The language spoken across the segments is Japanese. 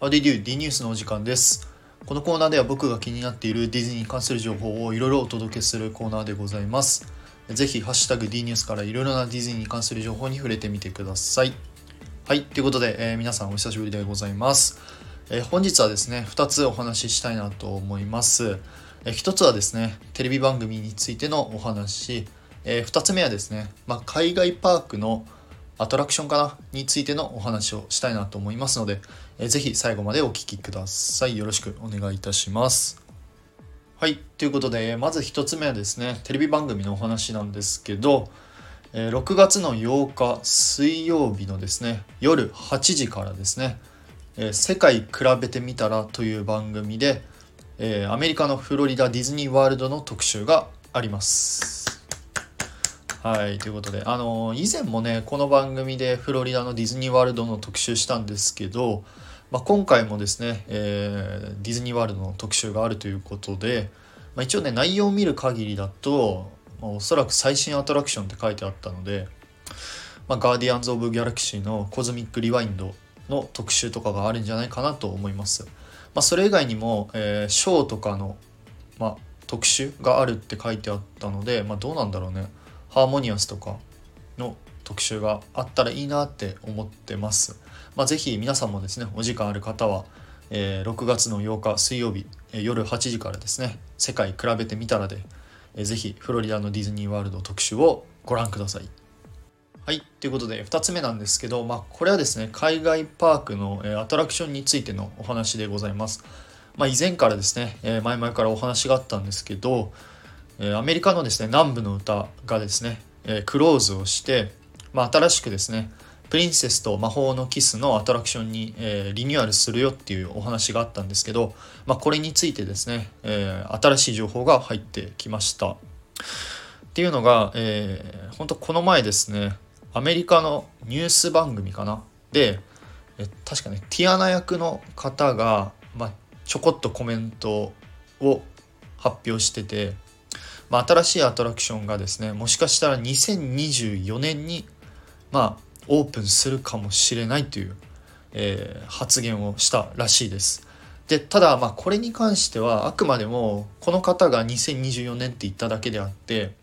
How did you? D ニュースのお時間です。このコーナーでは僕が気になっているディズニーに関する情報をいろいろお届けするコーナーでございます。ぜひ、ハッシュタグ D ニュースからいろいろなディズニーに関する情報に触れてみてください。はい、ということで、えー皆さんお久しぶりでございます。えー本日はですね、2つお話ししたいなと思います。えー1つはですね、テレビ番組についてのお話、え2つ目はですね、まあ、海外パークのアトラクションかな？についてのお話をしたいなと思いますので、えーぜひ最後までお聞きください。よろしくお願いいたします。はい、ということで、まず1つ目はですね、テレビ番組のお話なんですけど、え6月の8日水曜日のですね、夜8時からですね、え世界比べてみたらという番組で、えアメリカのフロリダディズニーワールドの特集があります。はい、ということで、あの以前もね、この番組でフロリダのディズニーワールドの特集したんですけど、まあ、今回もですね、えーディズニーワールドの特集があるということで、まあ、一応ね、内容を見る限りだと、まあおそらく最新アトラクションって書いてあったので、まあ、ガーディアンズ・オブ・ギャラクシーのコズミック・リワインドの特集とかがあるんじゃないかなと思います。まあ、それ以外にも、えーショーとかの、まあ、特集があるって書いてあったので、まあ、どうなんだろうね。ハーモニアスとかの特集があったらいいなって思ってます。まあ、ぜひ皆さんもですね、お時間ある方は、えー6月の8日水曜日、えー夜8時からですね、世界比べてみたらで、えーぜひフロリダのディズニーワールド特集をご覧ください。はい、ということで2つ目なんですけど、まあ、これはですね海外パークの、えアトラクションについてのお話でございます。まあ、以前からですね、え前々からお話があったんですけど、えアメリカのですね南部の歌がですね、えクローズをして、まあ、新しくですねプリンセスと魔法のキスのアトラクションに、えリニューアルするよっていうお話があったんですけど、まあ、これについてですね、え新しい情報が入ってきました。っていうのが、えー、本当この前ですねアメリカのニュース番組かな？でえ確かねティアナ役の方が、まあ、ちょこっとコメントを発表してて、まあ、新しいアトラクションがですねもしかしたら2024年に、まあ、オープンするかもしれないという、えー発言をしたらしいです。でただまあこれに関してはあくまでもこの方が2024年って言っただけであって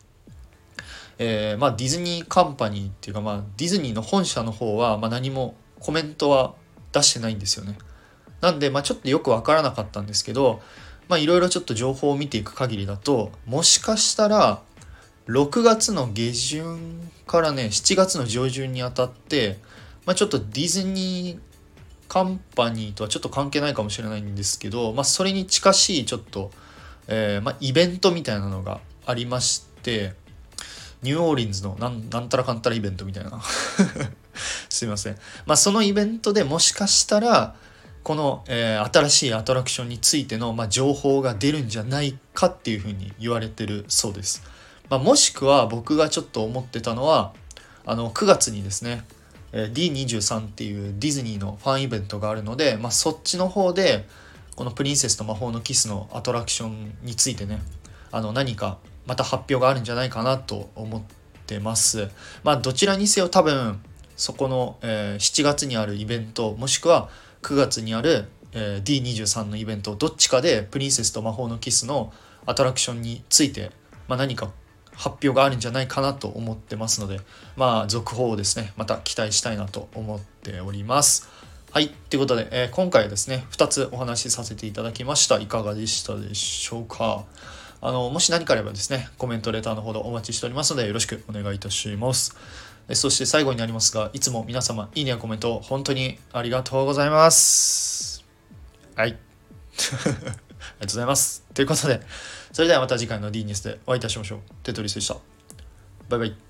えーまあ、ディズニーカンパニーっていうか、まあ、ディズニーの本社の方は、ま、何もコメントは出してないんですよね。なんで、まあ、ちょっとよくわからなかったんですけど、まあ、いろいろちょっと情報を見ていく限りだと、もしかしたら、6月の下旬からね、7月の上旬にあたって、まあ、ちょっとディズニーカンパニーとはちょっと関係ないかもしれないんですけど、まあ、それに近しいちょっと、えーまあ、イベントみたいなのがありまして、ニューオーリンズのなんなんたらかんたらイベントみたいな。すいません。まあそのイベントでもしかしたら、この、えー新しいアトラクションについての、まあ、情報が出るんじゃないかっていうふうに言われてるそうです。まあ、もしくは僕がちょっと思ってたのは、あの9月にですね、え D23 っていうディズニーのファンイベントがあるので、まあ、そっちの方でこのプリンセスと魔法のキスのアトラクションについてねあの何かまた発表があるんじゃないかなと思ってます。まあどちらにせよ多分そこの、えー7月にあるイベントもしくは9月にある、えー D23 のイベントどっちかでプリンセスと魔法のキスのアトラクションについて、まあ、何か発表があるんじゃないかなと思ってますのでまあ続報をですねまた期待したいなと思っております。はい。ということで、えー今回はですね、2つお話しさせていただきました。いかがでしたでしょうかあの、もし何かあればですね、コメント、レターのほどお待ちしておりますので、よろしくお願いいたします。そして最後になりますが、いつも皆様、いいねやコメント、本当にありがとうございます。はい。ありがとうございます。ということで、それではまた次回の D ニュースでお会いいたしましょう。テトリスでした。バイバイ。